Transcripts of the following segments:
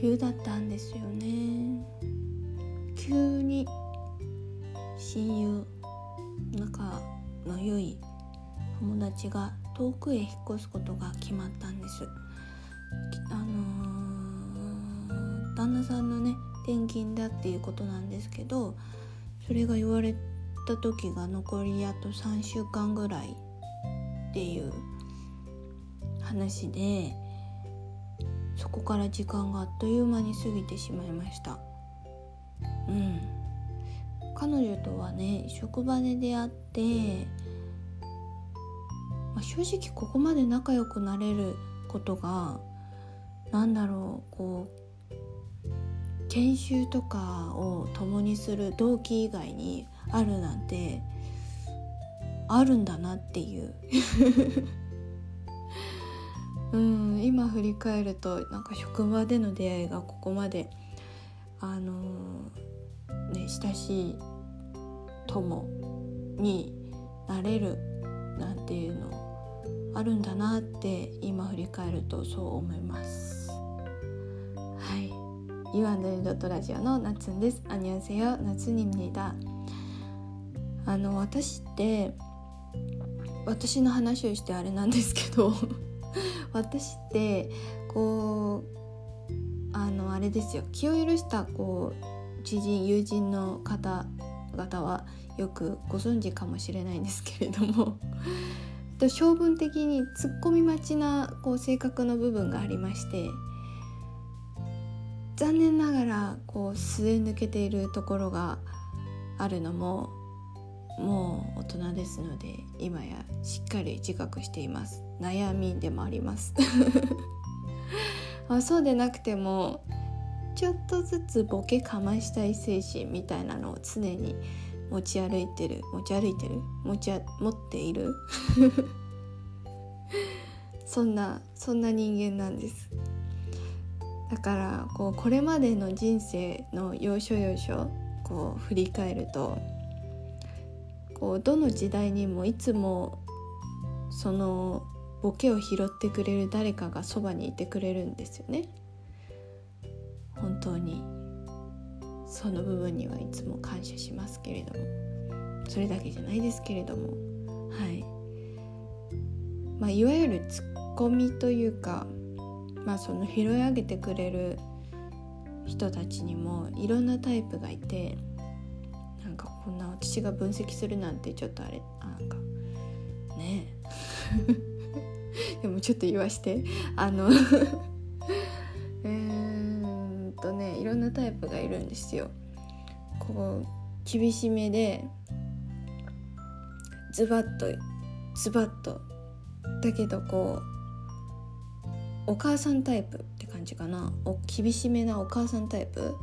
急だったんですよね。急に親友仲の良い友達が遠くへ引っ越すことが決まったんです。あのー、旦那さんのね転勤だっていうことなんですけどそれが言われた時が残りあと3週間ぐらいっていう話でそこから時間があっという間に過ぎてしまいました。うん。彼女とはね職場で出会ってまあ、正直ここまで仲良くなれることが何だろうこう研修とかを共にする同期以外にあるなんてあるんだなっていう。うん今振り返るとなんか職場での出会いがここまであのね親しい友になれるなんていうのあるんだなって今振り返るとそう思います。はい。ユアンドルドットラジオのなつんです。アニョンセヨ夏に見た。あの私って私の話をしてあれなんですけど私ってこうあのあれですよ。気を許したこう知人友人の方々はよくご存知かもしれないんですけれども。性分的にツッコミ待ちなこう性格の部分がありまして。残念ながらこう据え抜けているところがあるのももう大人ですので今やしっかり自覚しています。悩みでもあります。あそうでなくてもちょっとずつボケかましたい精神みたいなのを常に持ち歩いてる持ち歩いてる？持ち持っている？そんなそんな人間なんです。だからこうこれまでの人生の要所要所こう振り返るとこうどの時代にもいつもそのボケを拾ってくれる誰かがそばにいてくれるんですよね。本当に。その部分にはいつも感謝しますけれども。それだけじゃないですけれども。はい。まあいわゆるツッコミというかまあその拾い上げてくれる人たちにもいろんなタイプがいてんな私が分析するなんてちょっとあれなんかねえ。でもちょっと言わして。あの うーんとねいろんなタイプがいるんですよ。こう厳しめでズバッとズバッと。だけどこうお母さんタイプって感じかな。お厳しめなお母さんタイプ。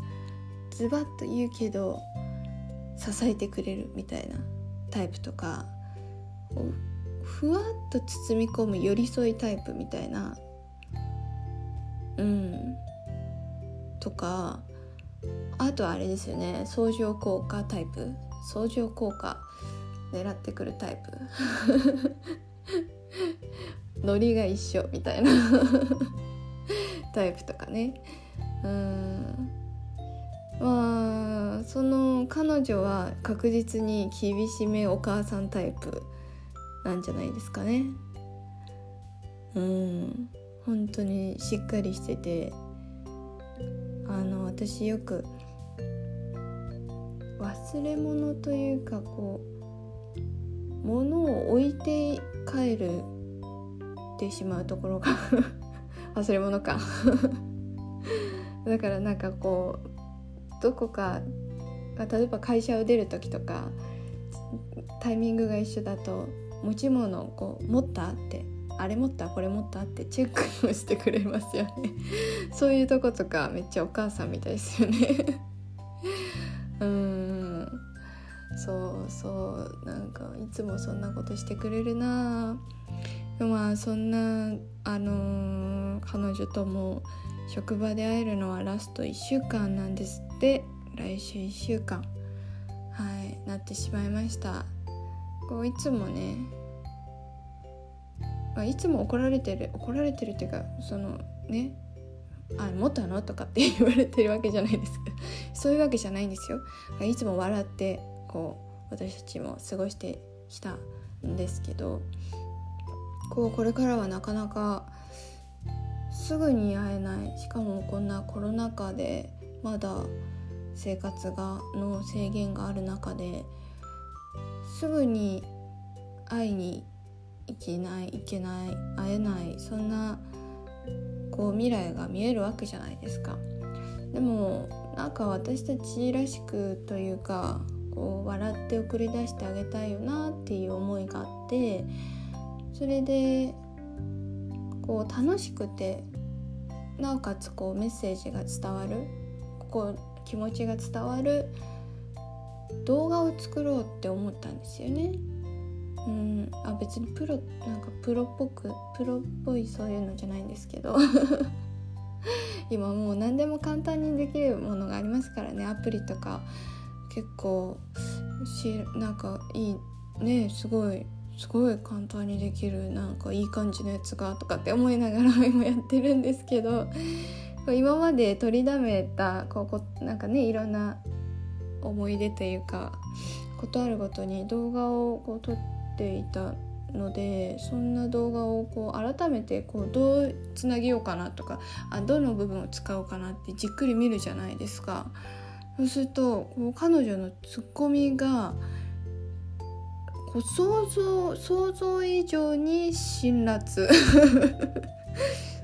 ズバッと言うけど支えてくれるみたいなタイプとかふわっと包み込む寄り添いタイプみたいなうんとかあとあれですよね相乗効果タイプ。相乗効果狙ってくるタイプ。ノリが一緒みたいな。タイプとかね。うん。まあその彼女は確実に厳しめお母さんタイプなんじゃないですかね。うん。本当にしっかりしてて。あの私よく忘れ物というかこう物を置いて帰るってしまうところが。忘れ物か。だからなんかこうどこか例えば会社を出る時とかタイミングが一緒だと持ち物をこう持ったってあれ持ったこれ持ったってチェックをしてくれますよね。そういうとことかめっちゃお母さんみたいですよね。うん。そうそうなんかいつもそんなことしてくれるな。まあそんなあのー、彼女とも職場で会えるのはラスト1週間なんですって。来週1週間。はいなってしまいました。こういつもねまあ、いつも怒られてる怒られてるっていうかそのねあ持ったの?」とかって言われてるわけじゃないですか。そういうわけじゃないんですよ。いつも笑ってこう私たちも過ごしてきたんですけどこうこれからはなかなかすぐに会えないしかもこんなコロナ禍でまだ生活がの制限がある中ですぐに会いに行けない行けない会えないそんなこう未来が見えるわけじゃないですか。でもなんか私たちらしくというかこう笑って送り出してあげたいよなっていう思いがあってそれでこう楽しくてなおかつこうメッセージが伝わるこう気持ちが伝わる動画を作ろうって思ったんですよね。うん、あ別にプロなんかプロっぽくプロっぽいそういうのじゃないんですけど。今もう何でも簡単にできるものがありますからね。アプリとか結構しなんかいいねすごいすごい簡単にできるなんかいい感じのやつがとかって思いながら今やってるんですけど今まで取りだめたこうなんかねいろんな思い出というかことあるごとに動画をこう撮っていたのでそんな動画をこう改めてこうどうつなげようかなとかあどの部分を使おうかなってじっくり見るじゃないですか。そうするとこう彼女のツッコミがこう想像想像以上に辛辣。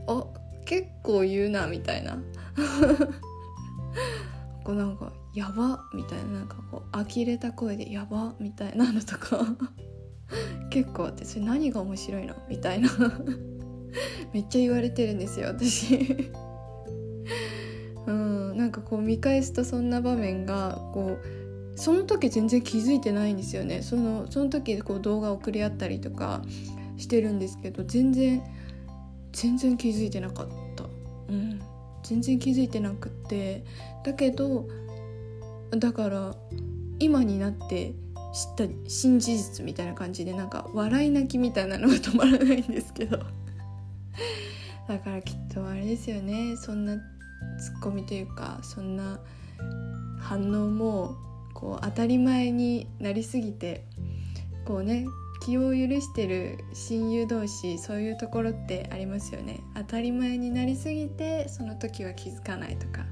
あ結構言うなみたいな。こうなんか「やば」みたいな。なんかこう呆れた声で「やば」みたいなのとか。結構あってそれ何が面白いの？みたいな。めっちゃ言われてるんですよ私。うんなんかこう見返すとそんな場面がこうその時全然気づいてないんですよね。そのその時こう動画を送り合ったりとかしてるんですけど全然全然気づいてなかった、うん、全然気づいてなくって。だけどだから今になって知った新事実みたいな感じでなんか笑い泣きみたいなのが止まらないんですけど。だからきっとあれですよね。そんなツッコミというかそんな反応もこう当たり前になりすぎてこうね気を許してる親友同士そういうところってありますよね。当たり前になりすぎてその時は気づかないとか。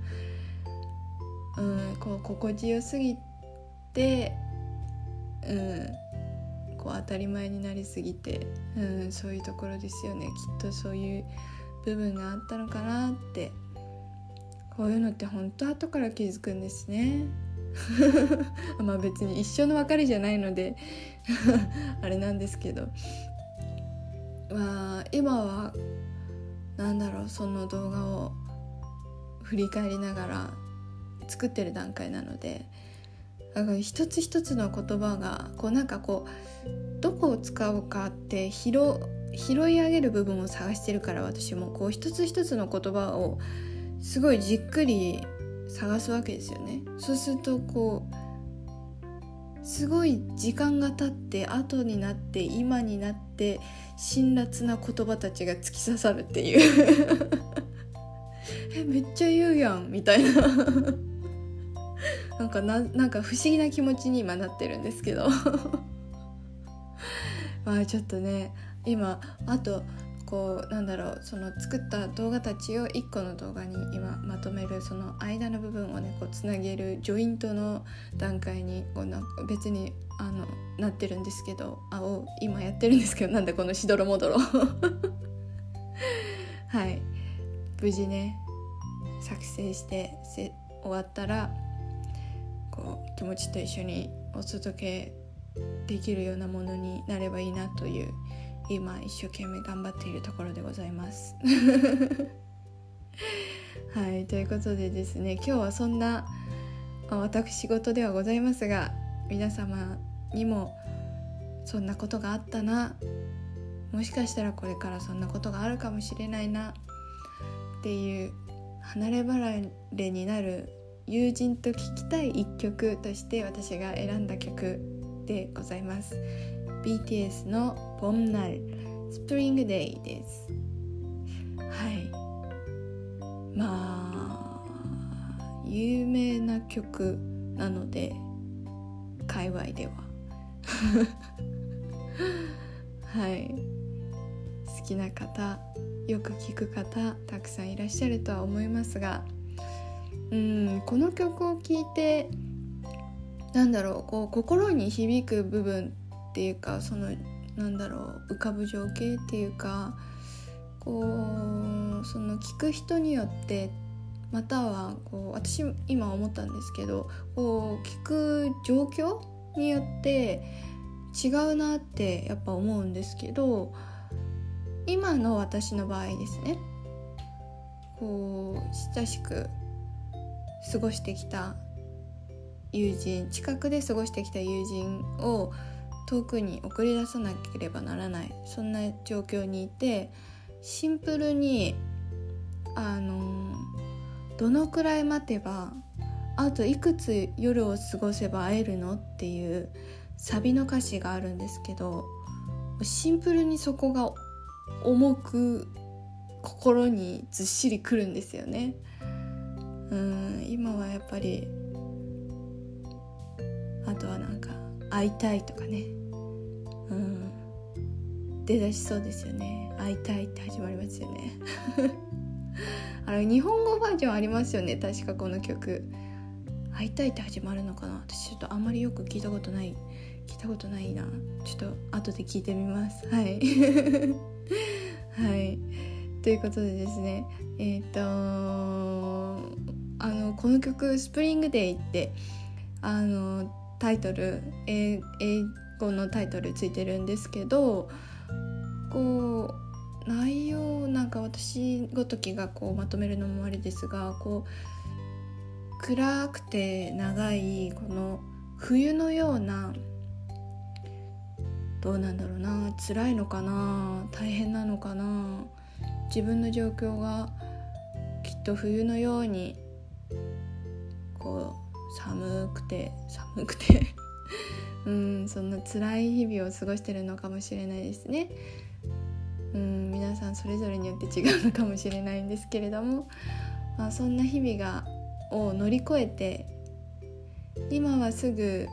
うんこう心地よすぎてうんこう当たり前になりすぎて、うん、そういうところですよね。きっとそういう部分があったのかなって。こういうのって本当後から気づくんですね。まあ別に一生の別れじゃないので あれなんですけど。まあ今は何だろうその動画を振り返りながら作ってる段階なのでだか一つ一つの言葉がこうなんかこうどこを使おうかって拾拾い上げる部分を探してるから私もこう一つ一つの言葉をすごいじっくり探すわけですよね。そうするとこうすごい時間が経って後になって今になって辛辣な言葉たちが突き刺さるっていう。えめっちゃ言うやんみたいな。なんかななんか不思議な気持ちに今なってるんですけど。まあちょっとね今あとこうなんだろうその作った動画たちを1個の動画に今まとめるその間の部分をねこうつなげるジョイントの段階にこうなんか別にあのなってるんですけどあを今やってるんですけどなんだこのしどろもどろはい。無事ね作成してせ終わったらこう気持ちと一緒にお届けできるようなものになればいいなという今一生懸命頑張っているところでございます。はいということでですね今日はそんな、私事ではございますが皆様にもそんなことがあったなもしかしたらこれからそんなことがあるかもしれないなっていう離れ離れになる友人と聴きたい一曲として私が選んだ曲でございます。BTS の「ボンナルスプリングデイ」です。はい。まあ有名な曲なので界隈では。はい。好きな方よく聴く方たくさんいらっしゃるとは思いますがうんこの曲を聴いてなんだろうこう心に響く部分っていうかそのなんだろう浮かぶ情景っていうかこうその聞く人によってまたはこう私今思ったんですけどこう聞く状況によって違うなってやっぱ思うんですけど今の私の場合ですね。こう親しく過ごしてきた友人近くで過ごしてきた友人を遠くに送り出さなければならないそんな状況にいてシンプルにあのどのくらい待てばあといくつ夜を過ごせば会えるのっていうサビの歌詞があるんですけどシンプルにそこが重く心にずっしりくるんですよね。うん今はやっぱりあとはなんか会いたいとかねうん。出だしそうですよね。会いたいって始まりますよね。あれ日本語バージョンありますよね。確かこの曲。会いたいって始まるのかな。私ちょっとあんまりよく聞いたことない。聞いたことないな。ちょっと後で聞いてみます。はい。はい。ということでですね。えっ、ー、とあのこの曲「スプリングデイ」ってあのタイトル英語のタイトルついてるんですけどこう内容なんか私ごときがこうまとめるのもあれですがこう暗くて長いこの冬のようなどうなんだろうな辛いのかな大変なのかな自分の状況がきっと冬のようにこう寒くて寒くてうんそんな辛い日々を過ごしてるのかもしれないですね。うん皆さんそれぞれによって違うのかもしれないんですけれども、まあ、そんな日々がを乗り越えて今はすぐ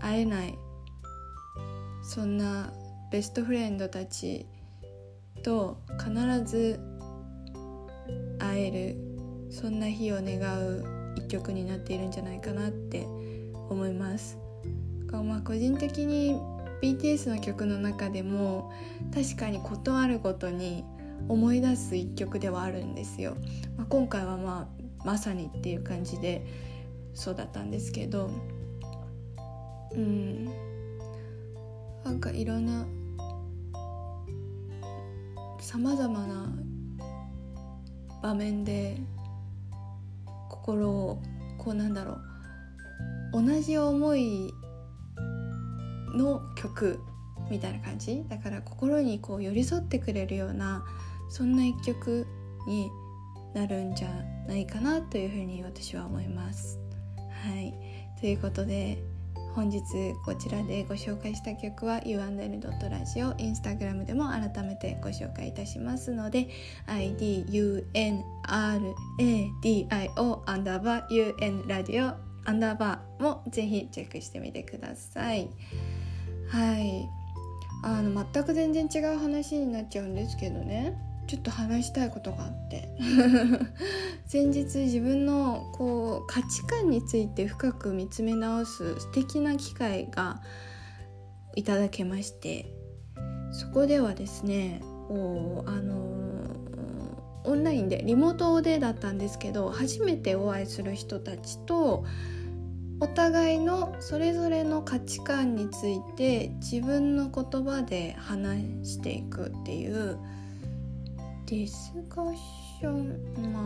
会えないそんなベストフレンドたちと必ず会えるそんな日を願う一曲になっているんじゃないかなって思います。まあ、個人的に BTS の曲の中でも確かに事あるごとに思い出す一曲ではあるんですよ。まあ、今回はまあまさにっていう感じでそうだったんですけどうんなんかいろんなさまざまな場面で心をこうなんだろう同じ思いの曲みたいな感じ？だから心にこう寄り添ってくれるようなそんな一曲になるんじゃないかなというふうに私は思います。はいということで本日こちらでご紹介した曲は u&l.radio インスタグラムでも改めてご紹介いたしますので idunradio アンダーバー un ラディオアンダーバーもぜひチェックしてみてください。はい。あの全く全然違う話になっちゃうんですけどね。ちょっと話したいことがあって。先日自分のこう価値観について深く見つめ直す素敵な機会がいただけまして。そこではですねこうあのオンラインでリモートでだったんですけど初めてお会いする人たちとお互いのそれぞれの価値観について自分の言葉で話していくっていうディスカッションまあ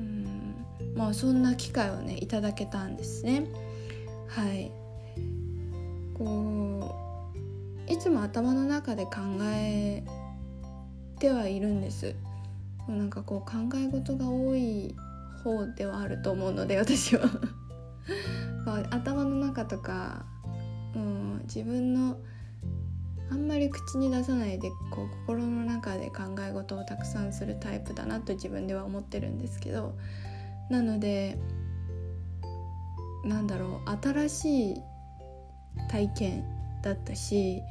うんまあそんな機会をねいただけたんですね。はい。こういつも頭の中で考えてはいるんです。なんかこう考え事が多い方ではあると思うので 私は。頭の中とか、うん、自分のあんまり口に出さないでこう心の中で考え事をたくさんするタイプだなと自分では思ってるんですけど。なのでなんだろう新しい体験だったし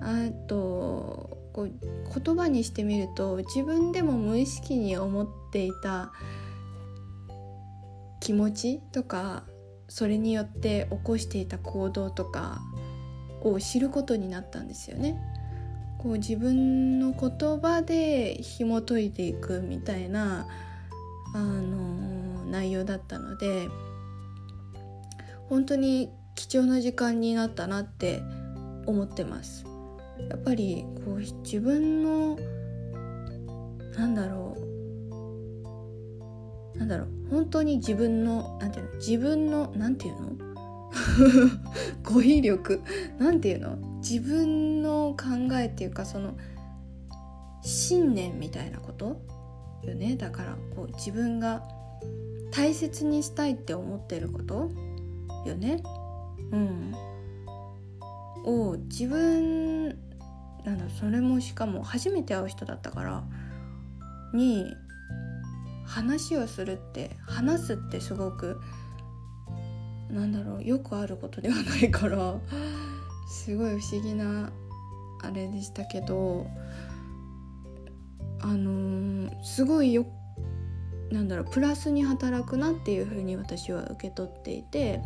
あとこう言葉にしてみると自分でも無意識に思っていた気持ちとかそれによって起こしていた行動とかを知ることになったんですよね。こう自分の言葉で紐解いていくみたいな、あのー、内容だったので本当に貴重な時間になったなって思ってます。やっぱりこう自分のなんだろう。なんだろう。本当に自分のなんていうの？自分のなんていうの？語彙力。なんていうの？自分の考えっていうかその信念みたいなこと？よね？だからこう自分が大切にしたいって思ってること？よね？うん。を自分なんだそれもしかも初めて会う人だったからに話をするって話すってすごくなんだろうよくあることではないからすごい不思議なあれでしたけどあのー、すごいよなんだろうプラスに働くなっていうふうに私は受け取っていて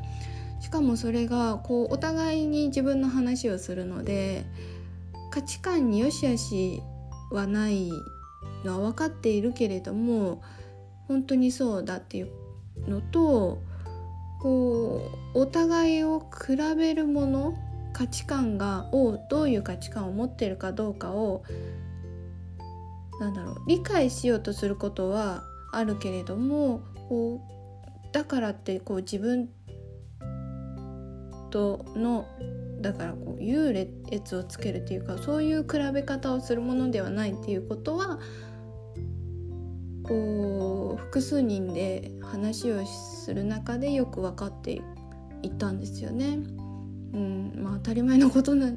しかもそれがこうお互いに自分の話をするので価値観によしあしはないのは分かっているけれども本当にそうだっていうのとこうお互いを比べるもの価値観がをどういう価値観を持ってるかどうかをなんだろう理解しようとすることはあるけれどもこうだからってこう自分とのだからこう優劣をつけるっていうかそういう比べ方をするものではないっていうことはこう複数人で話をする中でよく分かっていったんですよね。うんまあ、当たり前のことな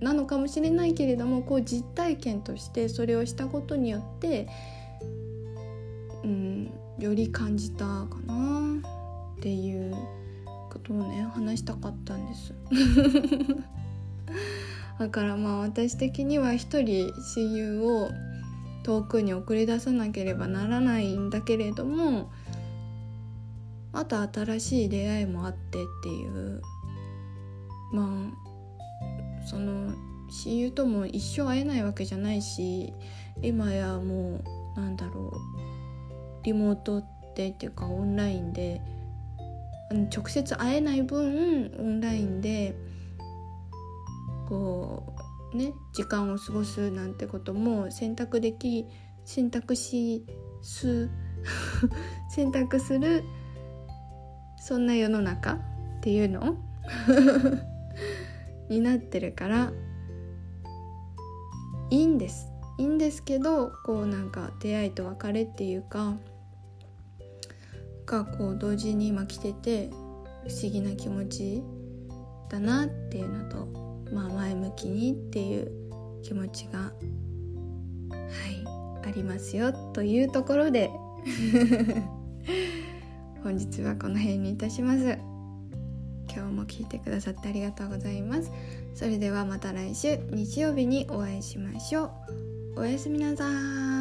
なのかもしれないけれどもこう実体験としてそれをしたことによって、うん、より感じたかなっていうことをね話したかったんです。だからまあ私的には一人親友を遠くに送り出さなければならないんだけれどもまた新しい出会いもあってっていうまあその親友とも一生会えないわけじゃないし今やもうなんだろうリモートってっていうかオンラインで直接会えない分オンラインでこうね時間を過ごすなんてことも選択でき選択しす 選択するそんな世の中っていうの？になってるからいいんです。いいんですけどこうなんか出会いと別れっていうかがこう同時に今来てて不思議な気持ちだなっていうのと、まあ、前向きにっていう気持ちがはいありますよというところで 本日はこの辺にいたします。今日も聞いてくださってありがとうございます。それではまた来週日曜日にお会いしましょう。おやすみなさい。